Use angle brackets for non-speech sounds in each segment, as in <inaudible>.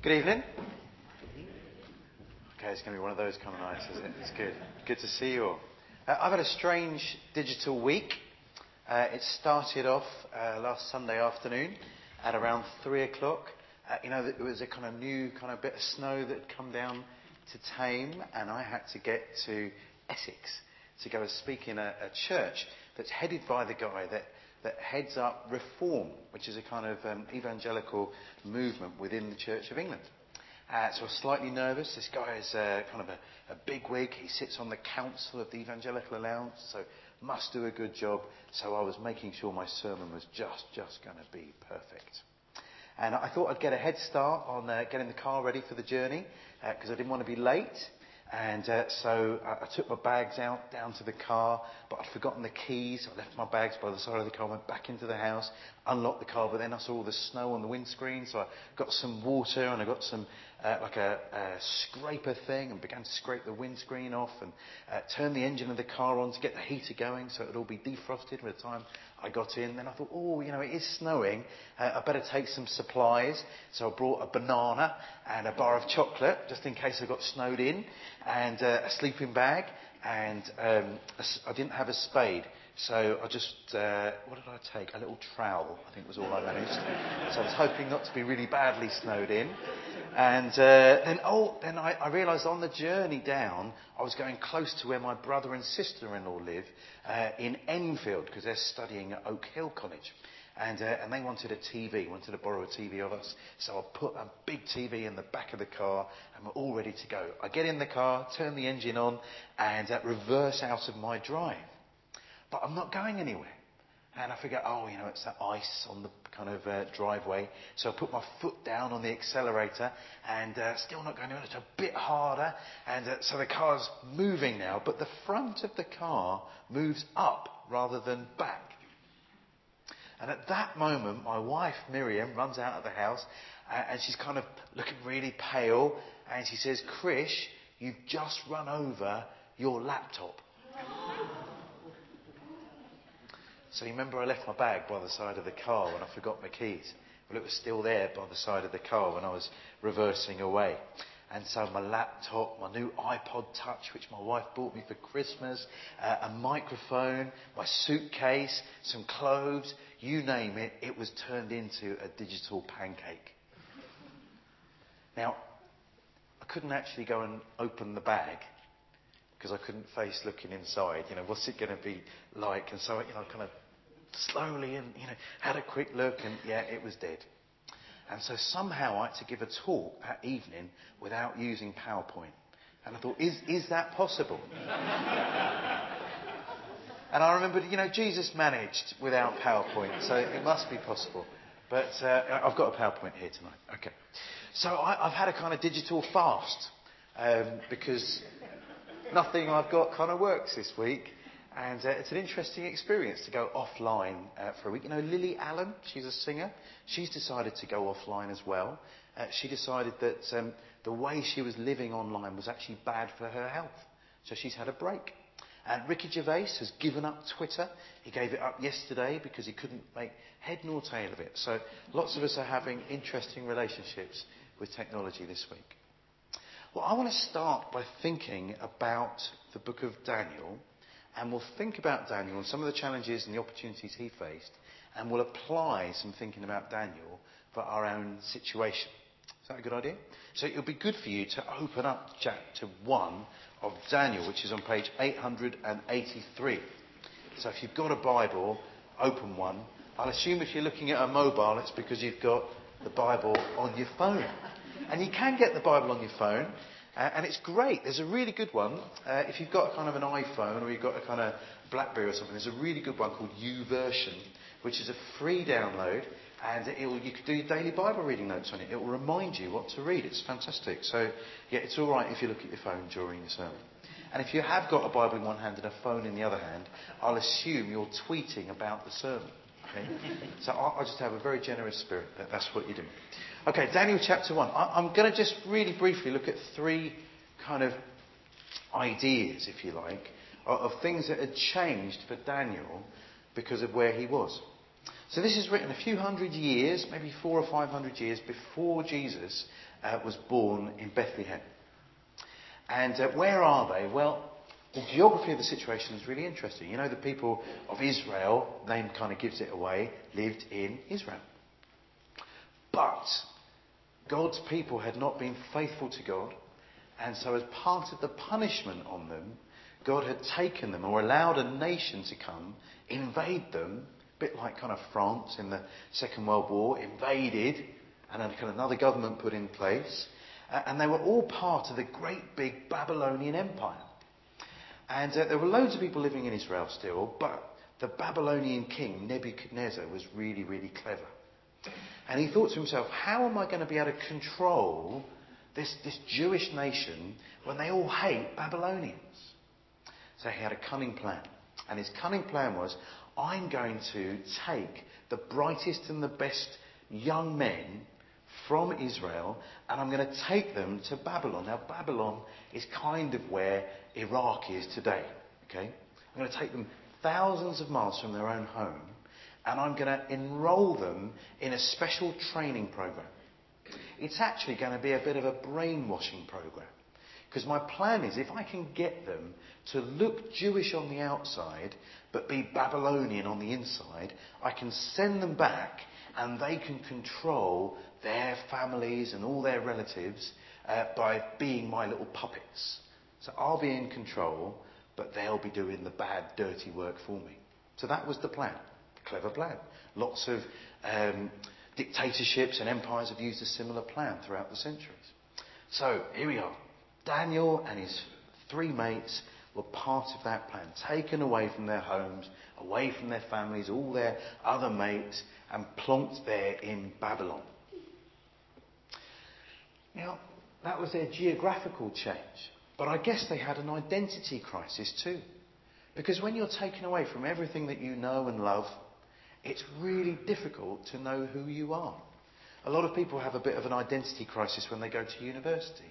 Good evening. Okay, it's going to be one of those kind of nights, isn't it? It's good. Good to see you all. Uh, I've had a strange digital week. Uh, it started off uh, last Sunday afternoon at around three o'clock. Uh, you know, it was a kind of new kind of bit of snow that had come down to Thame, and I had to get to Essex to go and speak in a, a church that's headed by the guy that that heads up Reform, which is a kind of um, evangelical movement within the Church of England. Uh, so I was slightly nervous. This guy is uh, kind of a, a big wig. He sits on the council of the Evangelical Alliance, so must do a good job. So I was making sure my sermon was just, just going to be perfect. And I thought I'd get a head start on uh, getting the car ready for the journey because uh, I didn't want to be late. And uh, so I, I, took my bags out down to the car, but I'd forgotten the keys. I left my bags by the side of the car, went back into the house, unlocked the car, but then I saw all the snow on the windscreen, so I got some water and I got some uh, like a, a, scraper thing and began to scrape the windscreen off and uh, the engine of the car on to get the heater going so it would all be defrosted by the time I got in. Then I thought, oh, you know, it is snowing. Uh, I better take some supplies. So I brought a banana and a bar of chocolate just in case I got snowed in and uh, a sleeping bag. And um, I didn't have a spade. So I just, uh, what did I take? A little trowel, I think was all I managed. so I was hoping not to be really badly snowed in. And uh, then, oh, then I, I realised on the journey down, I was going close to where my brother and sister-in-law live uh, in Enfield because they're studying at Oak Hill College. And, uh, and they wanted a TV, wanted to borrow a TV of us. So I put a big TV in the back of the car and we're all ready to go. I get in the car, turn the engine on and uh, reverse out of my drive. But I'm not going anywhere. And I figure, oh, you know, it's that ice on the kind of uh, driveway. So I put my foot down on the accelerator and uh, still not going anywhere. It's a bit harder. And uh, so the car's moving now, but the front of the car moves up rather than back. And at that moment, my wife, Miriam, runs out of the house uh, and she's kind of looking really pale. And she says, Krish, you've just run over your laptop. So you remember I left my bag by the side of the car when I forgot my keys. Well, it was still there by the side of the car when I was reversing away. And so my laptop, my new iPod Touch, which my wife bought me for Christmas, uh, a microphone, my suitcase, some clothes, you name it, it was turned into a digital pancake. Now, I couldn't actually go and open the bag because I couldn't face looking inside. You know, what's it going to be like? And so, you know, kind of slowly and, you know, had a quick look and, yeah, it was dead. And so somehow I had to give a talk that evening without using PowerPoint. And I thought, is, is that possible? <laughs> and I remembered, you know, Jesus managed without PowerPoint, so it must be possible. But uh, I've got a PowerPoint here tonight. Okay. So I, have had a kind of digital fast um, because nothing I've got kind of works this week. And uh, it's an interesting experience to go offline uh, for a week. You know, Lily Allen, she's a singer. She's decided to go offline as well. Uh, she decided that um, the way she was living online was actually bad for her health. So she's had a break. And Ricky Gervais has given up Twitter. He gave it up yesterday because he couldn't make head nor tail of it. So lots of us are having interesting relationships with technology this week. Well, I want to start by thinking about the book of Daniel, and we'll think about Daniel and some of the challenges and the opportunities he faced, and we'll apply some thinking about Daniel for our own situation. Is that a good idea? So it'll be good for you to open up chapter 1 of Daniel, which is on page 883. So if you've got a Bible, open one. I'll assume if you're looking at a mobile, it's because you've got the Bible on your phone. And you can get the Bible on your phone, uh, and it's great. There's a really good one. Uh, if you've got kind of an iPhone or you've got a kind of Blackberry or something, there's a really good one called YouVersion, which is a free download, and you can do your daily Bible reading notes on it. It will remind you what to read. It's fantastic. So, yeah, it's all right if you look at your phone during the sermon. And if you have got a Bible in one hand and a phone in the other hand, I'll assume you're tweeting about the sermon. Okay? <laughs> so I, I just have a very generous spirit. That that's what you do. Okay, Daniel chapter 1. I, am going to just really briefly look at three kind of ideas, if you like, of, of things that had changed for Daniel because of where he was. So this is written a few hundred years, maybe four or five hundred years before Jesus uh, was born in Bethlehem. And uh, where are they? Well, the geography of the situation is really interesting. You know, the people of Israel, name kind of gives it away, lived in Israel. But God's people had not been faithful to God, and so as part of the punishment on them, God had taken them or allowed a nation to come, invade them, a bit like kind of France in the Second World War, invaded, and then kind of another government put in place, and they were all part of the great big Babylonian Empire. And uh, there were loads of people living in Israel still, but the Babylonian king, Nebuchadnezzar, was really, really clever. And he thought to himself, how am I going to be able to control this, this Jewish nation when they all hate Babylonians? So he had a cunning plan. And his cunning plan was, I'm going to take the brightest and the best young men from Israel and I'm going to take them to Babylon. Now, Babylon is kind of where Iraq is today. Okay? I'm going to take them thousands of miles from their own home and I'm going to enroll them in a special training program. It's actually going to be a bit of a brainwashing program. Because my plan is if I can get them to look Jewish on the outside, but be Babylonian on the inside, I can send them back and they can control their families and all their relatives uh, by being my little puppets. So I'll be in control, but they'll be doing the bad, dirty work for me. So that was the plan. Clever plan. Lots of um, dictatorships and empires have used a similar plan throughout the centuries. So here we are. Daniel and his three mates were part of that plan, taken away from their homes, away from their families, all their other mates, and plonked there in Babylon. Now, that was their geographical change. But I guess they had an identity crisis too. Because when you're taken away from everything that you know and love, it's really difficult to know who you are. A lot of people have a bit of an identity crisis when they go to university.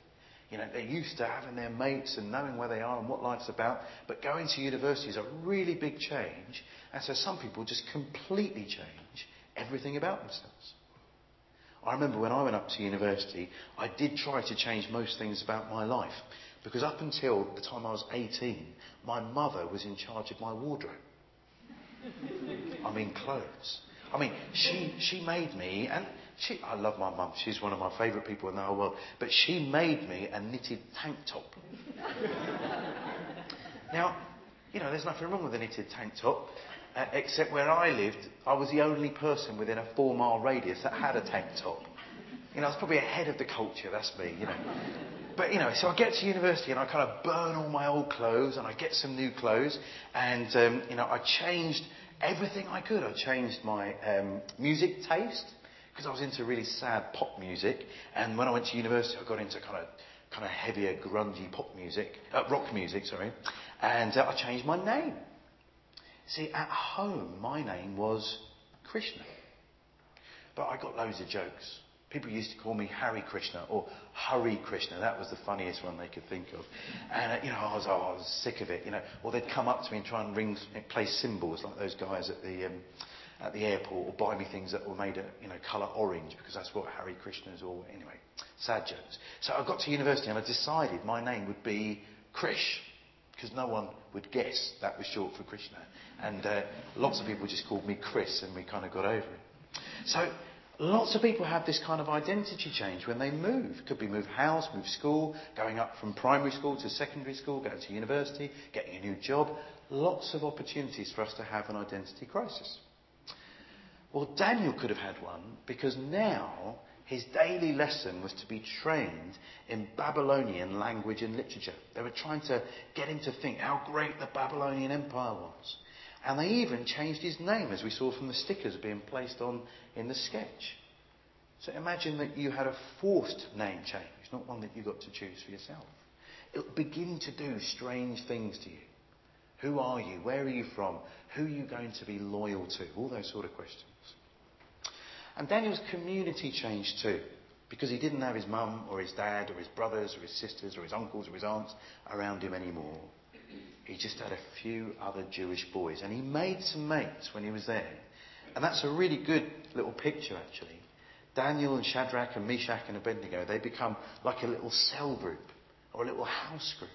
You know, they're used to having their mates and knowing where they are and what life's about, but going to university is a really big change, and so some people just completely change everything about themselves. I remember when I went up to university, I did try to change most things about my life, because up until the time I was 18, my mother was in charge of my wardrobe. I mean, clothes. I mean, she, she made me, and she, I love my mum. She's one of my favourite people in the whole world. But she made me a knitted tank top. now, you know, there's nothing wrong with a knitted tank top, uh, except where I lived, I was the only person within a four mile radius that had a tank top. You know, I was probably ahead of the culture. That's me, you know. But, you know, so I get to university and I kind of burn all my old clothes and I get some new clothes and, um, you know, I changed everything I could. I changed my um, music taste because I was into really sad pop music. And when I went to university, I got into kind of kind of heavier, grungy pop music, uh, rock music, sorry. And uh, I changed my name. See, at home, my name was Krishna. But I got loads of jokes. People used to call me Harry Krishna or Hurry Krishna. That was the funniest one they could think of. And, uh, you know, I was, oh, I was sick of it, you know. Or they'd come up to me and try and ring, play cymbals like those guys at the, um, at the airport or buy me things that were made of, you know, colour orange because that's what Harry Krishna's all, anyway. Sad jokes. So I got to university and I decided my name would be Krish because no one would guess that was short for Krishna. And uh, lots of people just called me Chris and we kind of got over it. So Lots of people have this kind of identity change when they move. Could be move house, move school, going up from primary school to secondary school, going to university, getting a new job. Lots of opportunities for us to have an identity crisis. Well, Daniel could have had one because now his daily lesson was to be trained in Babylonian language and literature. They were trying to get him to think how great the Babylonian Empire was. And they even changed his name, as we saw from the stickers being placed on in the sketch. So imagine that you had a forced name change, not one that you got to choose for yourself. It'll begin to do strange things to you. Who are you? Where are you from? Who are you going to be loyal to? All those sort of questions. And Daniel's community changed too, because he didn't have his mum or his dad or his brothers or his sisters or his uncles or his aunts around him anymore. He just had a few other Jewish boys. And he made some mates when he was there. And that's a really good little picture, actually. Daniel and Shadrach and Meshach and Abednego, they become like a little cell group or a little house group.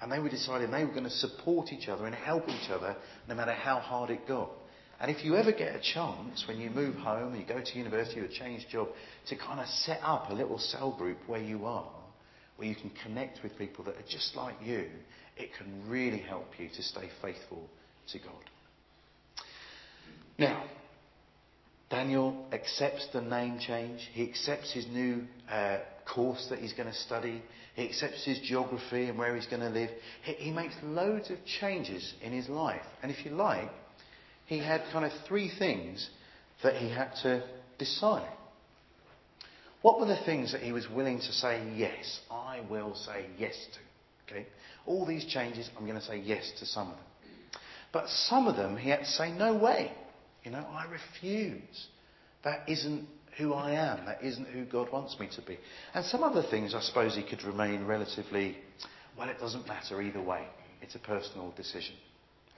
And they were deciding they were going to support each other and help each other no matter how hard it got. And if you ever get a chance when you move home, or you go to university or change job, to kind of set up a little cell group where you are, where you can connect with people that are just like you, it can really help you to stay faithful to God. Now, Daniel accepts the name change. He accepts his new uh, course that he's going to study. He accepts his geography and where he's going to live. He, he makes loads of changes in his life. And if you like, he had kind of three things that he had to decide. What were the things that he was willing to say yes? I will say yes to. Okay? All these changes, I'm going to say yes to some of them. But some of them he had to say no way. You know, I refuse. That isn't who I am. That isn't who God wants me to be. And some other things I suppose he could remain relatively, well, it doesn't matter either way. It's a personal decision.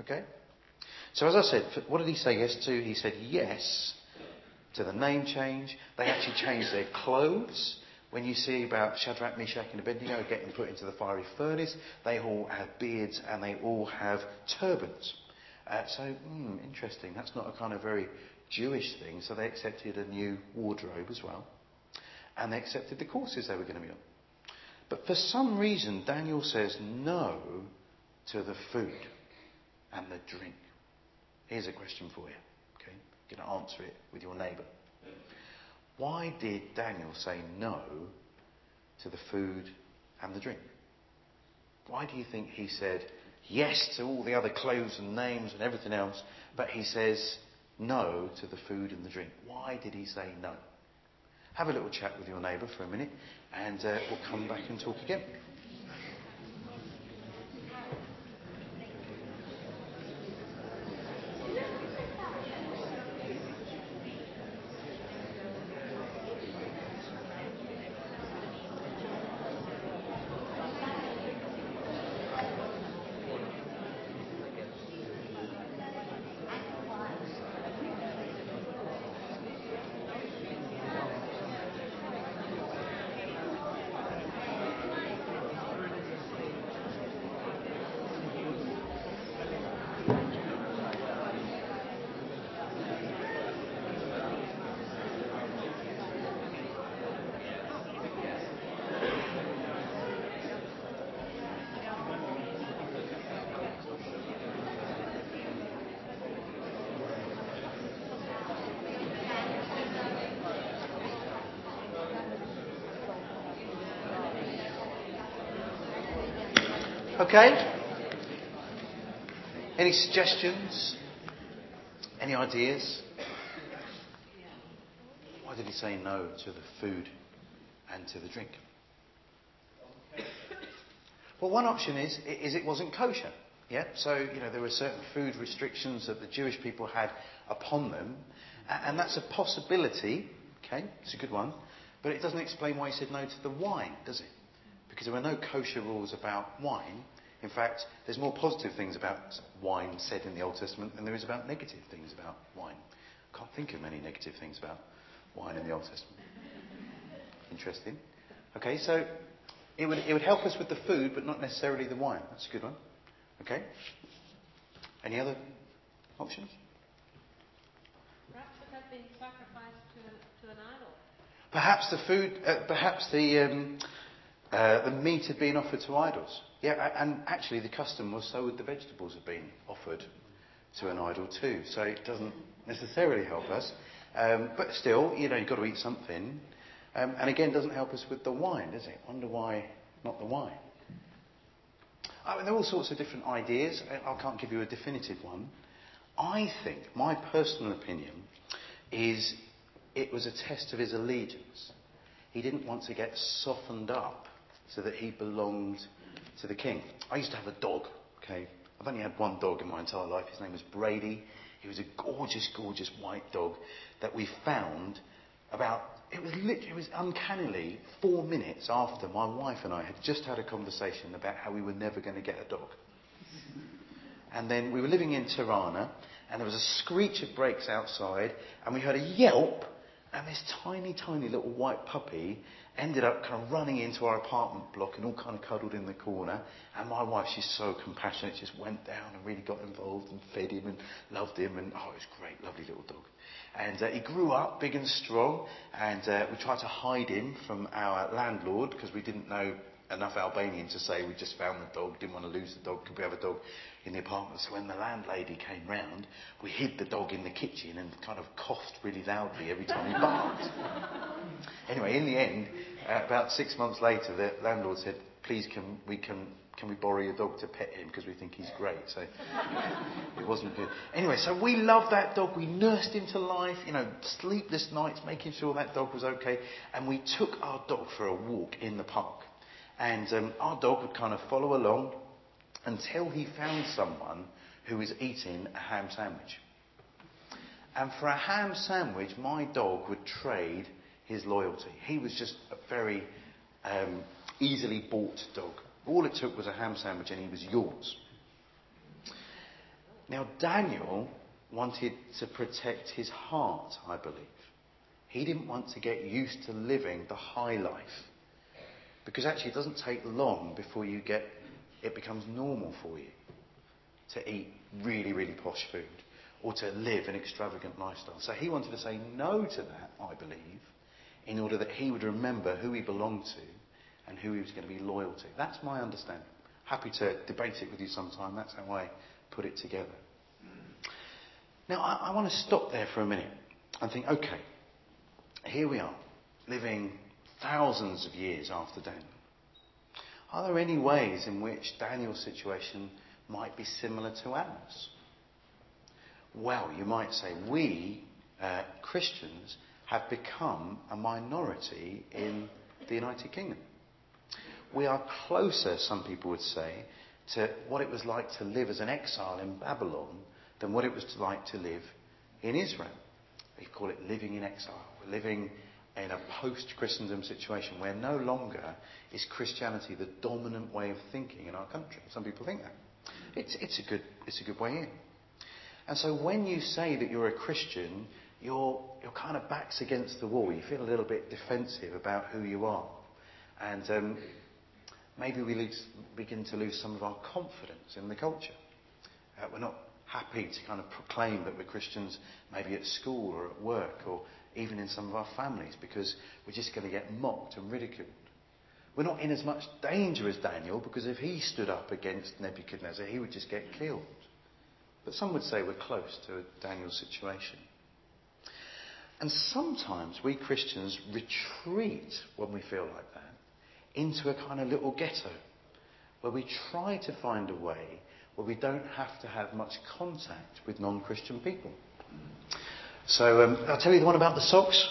Okay? So as I said, what did he say yes to? He said yes to the name change. They actually changed their clothes. When you see about Shadrach, Meshach, and Abednego getting put into the fiery furnace, they all have beards and they all have turbans. Uh, so, hmm, interesting. That's not a kind of very Jewish thing. So they accepted a new wardrobe as well. And they accepted the courses they were going to be on. But for some reason, Daniel says no to the food and the drink. Here's a question for you. Going to answer it with your neighbour. Why did Daniel say no to the food and the drink? Why do you think he said yes to all the other clothes and names and everything else, but he says no to the food and the drink? Why did he say no? Have a little chat with your neighbour for a minute, and uh, we'll come back and talk again. Okay? Any suggestions? Any ideas? Why did he say no to the food and to the drink? Well, one option is, is it wasn't kosher. Yeah? So, you know, there were certain food restrictions that the Jewish people had upon them. And that's a possibility. Okay? It's a good one. But it doesn't explain why he said no to the wine, does it? Because there were no kosher rules about wine. In fact, there's more positive things about wine said in the Old Testament than there is about negative things about wine. I can't think of many negative things about wine in the Old Testament. Interesting. Okay, so it would, it would help us with the food, but not necessarily the wine. That's a good one. Okay? Any other options? Perhaps it had been sacrificed to an, to an idol. Perhaps the food, uh, perhaps the, um, the meat had been offered to idols. Yeah, and actually the custom was so would the vegetables have been offered to an idol too. So it doesn't necessarily help us. Um, but still, you know, you've got to eat something. Um, and again, doesn't help us with the wine, does it? Wonder why not the wine? I mean, there are all sorts of different ideas. I can't give you a definitive one. I think, my personal opinion, is it was a test of his allegiance. He didn't want to get softened up so that he belonged to the king. I used to have a dog, okay? I've only had one dog in my entire life. His name was Brady. He was a gorgeous, gorgeous white dog that we found about, it was literally, it was uncannily four minutes after my wife and I had just had a conversation about how we were never going to get a dog. And then we were living in Tirana, and there was a screech of brakes outside, and we heard a yelp, and this tiny, tiny little white puppy ended up kind of running into our apartment block and all kind of cuddled in the corner. And my wife, she's so compassionate, just went down and really got involved and fed him and loved him. And oh, it was great, lovely little dog. And uh, he grew up big and strong. And uh, we tried to hide him from our landlord because we didn't know enough Albanian to say we just found the dog, didn't want to lose the dog, could we have a dog in the apartment? So when the landlady came round, we hid the dog in the kitchen and kind of coughed really loudly every time he barked. anyway, in the end, uh, about six months later, the landlord said, please can we can can we borrow your dog to pet him because we think he's great. So it wasn't good. Anyway, so we loved that dog. We nursed him to life, you know, sleepless nights, making sure that dog was okay. And we took our dog for a walk in the park. And um, our dog would kind of follow along until he found someone who was eating a ham sandwich. And for a ham sandwich, my dog would trade his loyalty. He was just a very um, easily bought dog. All it took was a ham sandwich and he was yours. Now, Daniel wanted to protect his heart, I believe. He didn't want to get used to living the high life. Because actually, it doesn't take long before you get, it becomes normal for you to eat really, really posh food or to live an extravagant lifestyle. So he wanted to say no to that, I believe, in order that he would remember who he belonged to and who he was going to be loyal to. That's my understanding. Happy to debate it with you sometime. That's how I put it together. Now, I, I want to stop there for a minute and think okay, here we are, living thousands of years after Daniel. Are there any ways in which Daniel's situation might be similar to ours? Well, you might say we, uh, Christians, have become a minority in the United Kingdom. We are closer, some people would say, to what it was like to live as an exile in Babylon than what it was like to live in Israel. They call it living in exile. We're living in a post Christendom situation where no longer is Christianity the dominant way of thinking in our country. Some people think that. It's, it's, a, good, it's a good way in. And so when you say that you're a Christian, your, your kind of back's against the wall. You feel a little bit defensive about who you are. And um, maybe we lose, begin to lose some of our confidence in the culture. Uh, we're not happy to kind of proclaim that we're Christians maybe at school or at work or even in some of our families because we're just going to get mocked and ridiculed. We're not in as much danger as Daniel because if he stood up against Nebuchadnezzar, he would just get killed. But some would say we're close to Daniel's situation. And sometimes we Christians retreat when we feel like that into a kind of little ghetto where we try to find a way where we don't have to have much contact with non Christian people. So um, I'll tell you the one about the socks.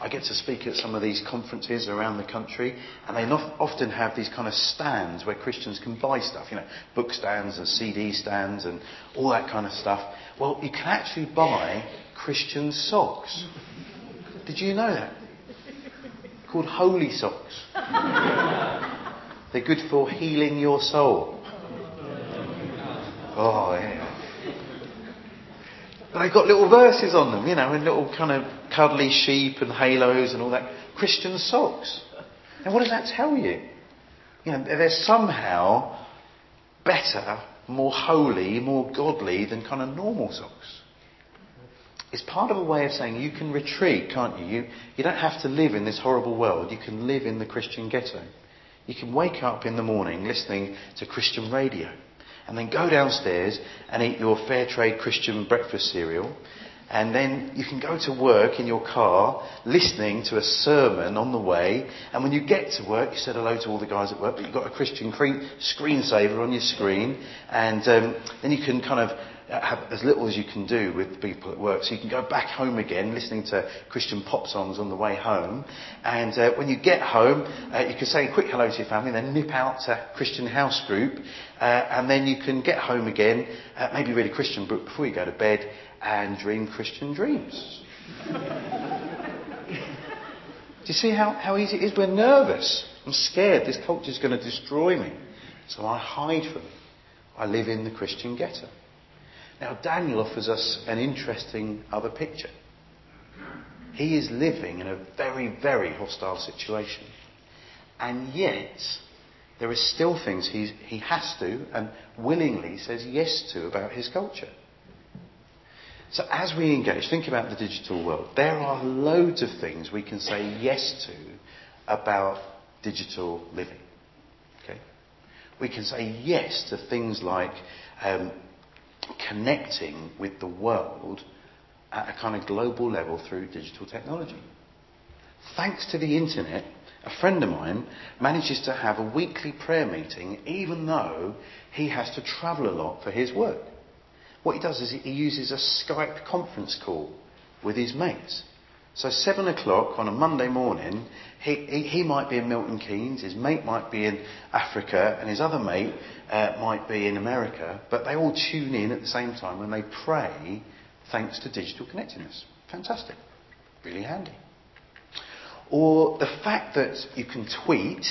I get to speak at some of these conferences around the country, and they often have these kind of stands where Christians can buy stuff, you know, book stands and CD stands and all that kind of stuff. Well, you can actually buy Christian socks. Did you know that? Called holy socks. They're good for healing your soul. Oh, yeah. They've got little verses on them, you know, and little kind of cuddly sheep and halos and all that. Christian socks. Now, what does that tell you? You know, they're somehow better, more holy, more godly than kind of normal socks. It's part of a way of saying you can retreat, can't you? you? You don't have to live in this horrible world. You can live in the Christian ghetto. You can wake up in the morning listening to Christian radio and then go downstairs and eat your fair trade Christian breakfast cereal. And then you can go to work in your car listening to a sermon on the way. And when you get to work, you said hello to all the guys at work, but you've got a Christian screensaver on your screen. And um, then you can kind of have as little as you can do with people at work. So you can go back home again listening to Christian pop songs on the way home. And uh, when you get home, uh, you can say a quick hello to your family, then nip out to Christian house group. Uh, and then you can get home again, uh, maybe read a Christian book before you go to bed and dream Christian dreams. <laughs> Do you see how, how easy it is? We're nervous. I'm scared. This culture is going to destroy me. So I hide from it. I live in the Christian ghetto. Now, Daniel offers us an interesting other picture. He is living in a very, very hostile situation. And yet, there are still things he, he has to and willingly says yes to about his culture. So as we engage, think about the digital world. There are loads of things we can say yes to about digital living. Okay? We can say yes to things like um, connecting with the world at a kind of global level through digital technology. Thanks to the internet, a friend of mine manages to have a weekly prayer meeting even though he has to travel a lot for his work. What he does is he uses a Skype conference call with his mates. So seven o'clock on a Monday morning, he, he, he, might be in Milton Keynes, his mate might be in Africa, and his other mate uh, might be in America, but they all tune in at the same time and they pray thanks to digital connectedness. Fantastic. Really handy. Or the fact that you can tweet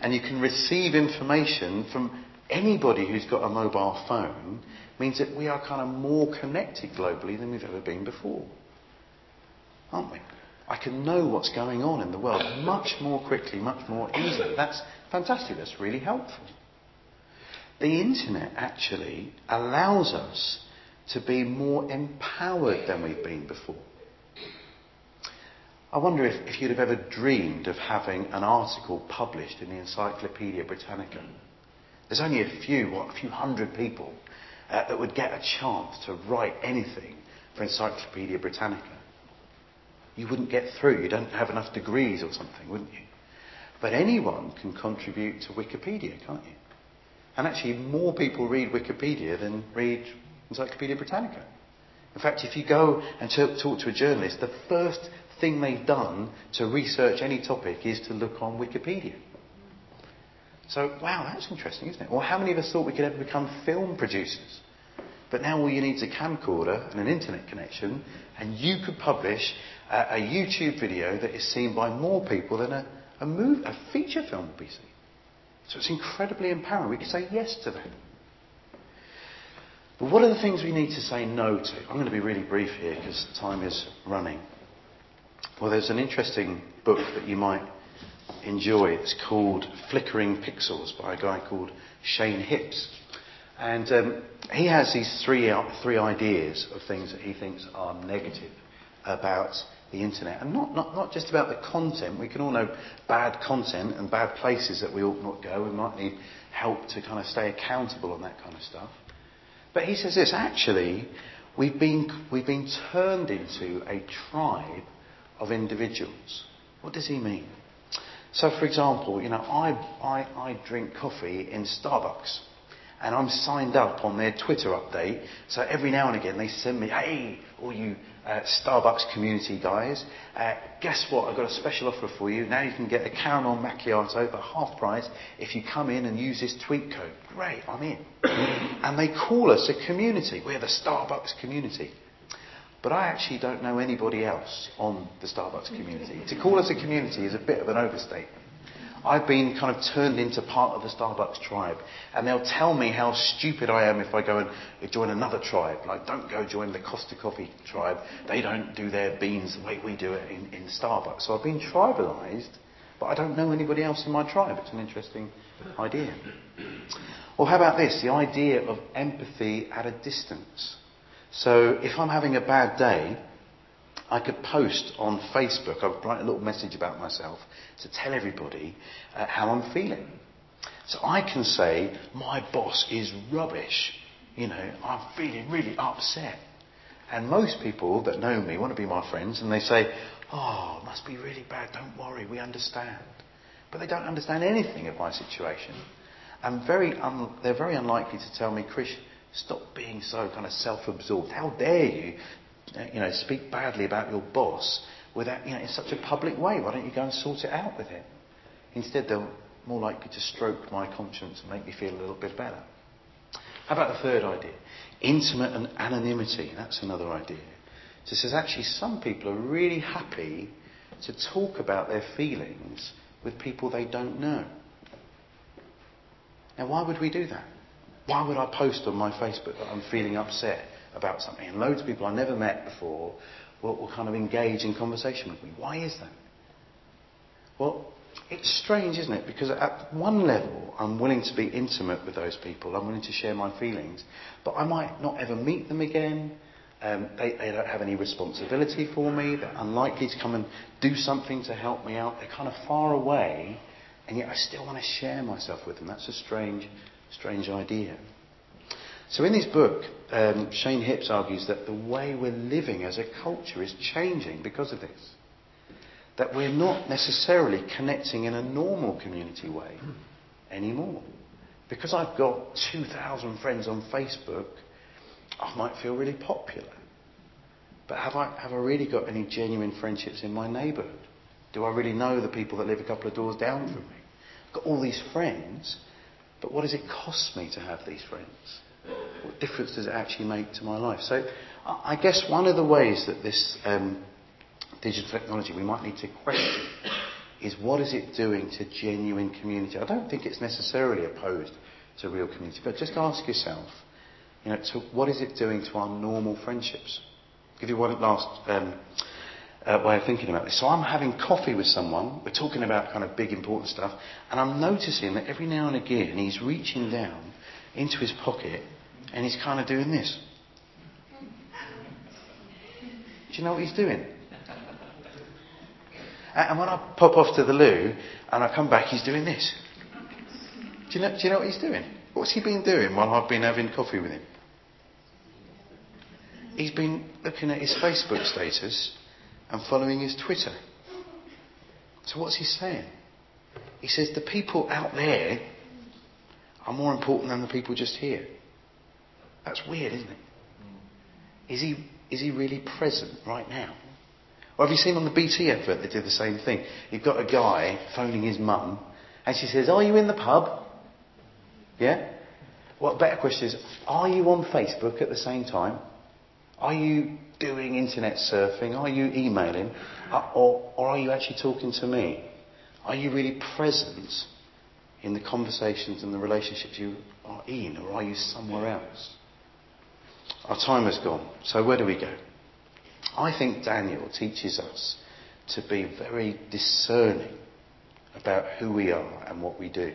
and you can receive information from anybody who's got a mobile phone means that we are kind of more connected globally than we've ever been before. Aren't we? I can know what's going on in the world much more quickly, much more easily. That's fantastic. That's really helpful. The internet actually allows us to be more empowered than we've been before. I wonder if, if you'd have ever dreamed of having an article published in the Encyclopaedia Britannica. There's only a few, what, a few hundred people uh, that would get a chance to write anything for Encyclopaedia Britannica. You wouldn't get through. You don't have enough degrees or something, wouldn't you? But anyone can contribute to Wikipedia, can't you? And actually, more people read Wikipedia than read Encyclopaedia Britannica. In fact, if you go and talk to a journalist, the first thing they've done to research any topic is to look on Wikipedia. So, wow, that's interesting, isn't it? Well, how many of us thought we could ever become film producers? But now all you need is a camcorder and an internet connection, and you could publish a, a YouTube video that is seen by more people than a, a, a feature film will be seen. So it's incredibly empowering. We can say yes to that. But what are the things we need to say no to? I'm going to be really brief here because time is running. Well, there's an interesting book that you might enjoy. It's called Flickering Pixels by a guy called Shane Hipps. And um, he has these three, three ideas of things that he thinks are negative about the internet. And not, not, not just about the content. We can all know bad content and bad places that we ought not go. We might need help to kind of stay accountable on that kind of stuff. But he says this actually, we've been, we've been turned into a tribe of individuals. What does he mean? So, for example, you know, I, I, I drink coffee in Starbucks and I'm signed up on their Twitter update. So every now and again they send me, hey, all you uh, Starbucks community guys, uh, guess what? I've got a special offer for you. Now you can get a caramel macchiato for half price if you come in and use this tweet code. Great, I'm in. <coughs> and they call us a community. We're the Starbucks community. But I actually don't know anybody else on the Starbucks community. To call us a community is a bit of an overstatement. I've been kind of turned into part of the Starbucks tribe. And they'll tell me how stupid I am if I go and join another tribe. Like, don't go join the Costa Coffee tribe. They don't do their beans the way we do it in, in Starbucks. So I've been tribalised, but I don't know anybody else in my tribe. It's an interesting idea. Or how about this? The idea of empathy at a distance. So if I'm having a bad day, I could post on Facebook, I would write a little message about myself to tell everybody uh, how I'm feeling. So I can say, my boss is rubbish. You know, I'm feeling really upset. And most people that know me want to be my friends and they say, oh, it must be really bad. Don't worry, we understand. But they don't understand anything of my situation. And very un- they're very unlikely to tell me, Chris, Stop being so kind of self-absorbed. How dare you, you know, speak badly about your boss without, you know, in such a public way? Why don't you go and sort it out with him? Instead, they're more likely to stroke my conscience and make me feel a little bit better. How about the third idea? Intimate and anonymity. That's another idea. So it says actually some people are really happy to talk about their feelings with people they don't know. Now, why would we do that? Why would I post on my Facebook that I'm feeling upset about something. And loads of people I never met before will, will kind of engage in conversation with me. Why is that? Well, it's strange, isn't it? Because at one level, I'm willing to be intimate with those people. I'm willing to share my feelings. But I might not ever meet them again. Um, they, they, don't have any responsibility for me. They're unlikely to come and do something to help me out. They're kind of far away. And yet I still want to share myself with them. That's a strange, strange idea. So in this book, um, Shane Hipps argues that the way we're living as a culture is changing because of this that we're not necessarily connecting in a normal community way anymore. Because I've got 2,000 friends on Facebook, I might feel really popular. But have I, have I really got any genuine friendships in my neighbourhood? Do I really know the people that live a couple of doors down from me? I've got all these friends, but what does it cost me to have these friends? What difference does it actually make to my life? So I guess one of the ways that this um, digital technology we might need to question is what is it doing to genuine community? I don't think it's necessarily opposed to real community, but just ask yourself, you know, to what is it doing to our normal friendships? I'll give you one last um, uh, way of thinking about this. So I'm having coffee with someone, we're talking about kind of big important stuff, and I'm noticing that every now and again he's reaching down into his pocket and he's kind of doing this. Do you know what he's doing? And when I pop off to the loo and I come back, he's doing this. Do you know, do you know what he's doing? What's he been doing while I've been having coffee with him? He's been looking at his Facebook status and following his Twitter. So what's he saying? He says the people out there are more important than the people just here. That's weird, isn't it? Is he, is he really present right now? Or have you seen on the BT advert they do the same thing? You've got a guy phoning his mum, and she says, Are you in the pub? Yeah? Well, better question is, are you on Facebook at the same time? Are you doing internet surfing? Are you emailing? Uh, or, or are you actually talking to me? Are you really present in the conversations and the relationships you are in, or are you somewhere else? Our time has gone, so where do we go? I think Daniel teaches us to be very discerning about who we are and what we do.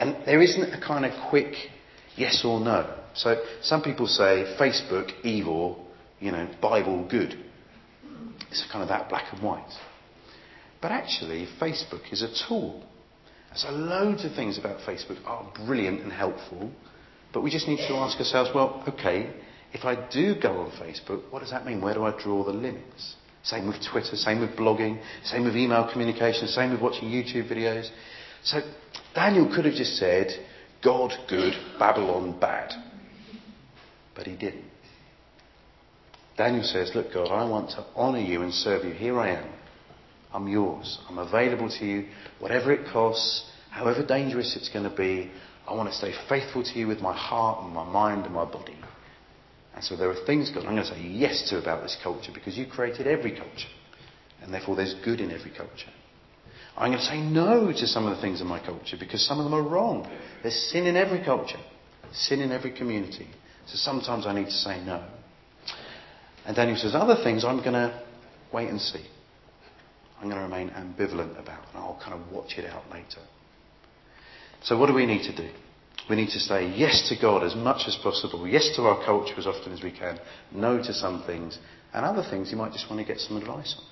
And there isn't a kind of quick yes or no. So some people say Facebook evil, you know, Bible good. It's kind of that black and white. But actually, Facebook is a tool. So loads of things about Facebook are brilliant and helpful, but we just need to ask ourselves, well, okay, if I do go on Facebook, what does that mean? Where do I draw the limits? Same with Twitter, same with blogging, same with email communication, same with watching YouTube videos. So Daniel could have just said, God good, Babylon bad. But he didn't. Daniel says, Look, God, I want to honour you and serve you. Here I am. I'm yours. I'm available to you. Whatever it costs, however dangerous it's going to be, I want to stay faithful to you with my heart and my mind and my body. And so there are things, God, I'm going to say yes to about this culture because you created every culture. And therefore there's good in every culture. I'm going to say no to some of the things in my culture because some of them are wrong. There's sin in every culture, sin in every community. So sometimes I need to say no. And Daniel says, other things I'm going to wait and see. I'm going to remain ambivalent about, and I'll kind of watch it out later. So, what do we need to do? We need to say yes to God as much as possible, yes to our culture as often as we can, no to some things, and other things you might just want to get some advice on.